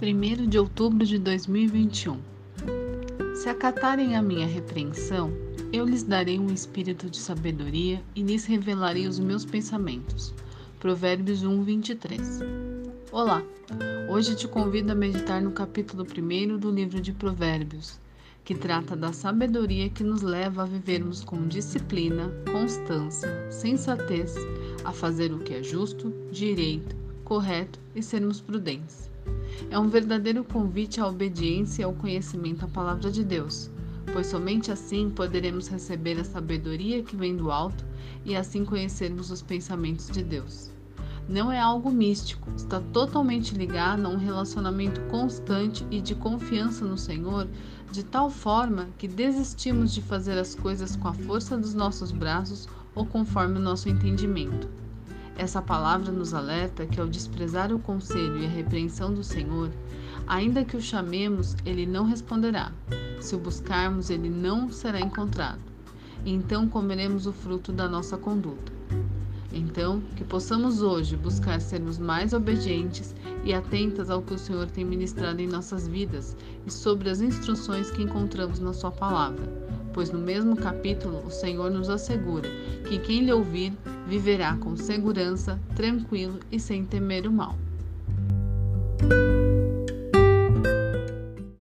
de outubro de 2021. Se acatarem a minha repreensão, eu lhes darei um espírito de sabedoria e lhes revelarei os meus pensamentos. Provérbios 1, 23. Olá! Hoje te convido a meditar no capítulo 1 do livro de Provérbios, que trata da sabedoria que nos leva a vivermos com disciplina, constância, sensatez, a fazer o que é justo, direito, correto e sermos prudentes. É um verdadeiro convite à obediência e ao conhecimento da palavra de Deus, pois somente assim poderemos receber a sabedoria que vem do alto e assim conhecermos os pensamentos de Deus. Não é algo místico, está totalmente ligado a um relacionamento constante e de confiança no Senhor, de tal forma que desistimos de fazer as coisas com a força dos nossos braços ou conforme o nosso entendimento. Essa palavra nos alerta que, ao desprezar o conselho e a repreensão do Senhor, ainda que o chamemos, ele não responderá. Se o buscarmos, ele não será encontrado. Então comeremos o fruto da nossa conduta. Então, que possamos hoje buscar sermos mais obedientes e atentas ao que o Senhor tem ministrado em nossas vidas e sobre as instruções que encontramos na Sua palavra, pois no mesmo capítulo o Senhor nos assegura que quem lhe ouvir viverá com segurança, tranquilo e sem temer o mal.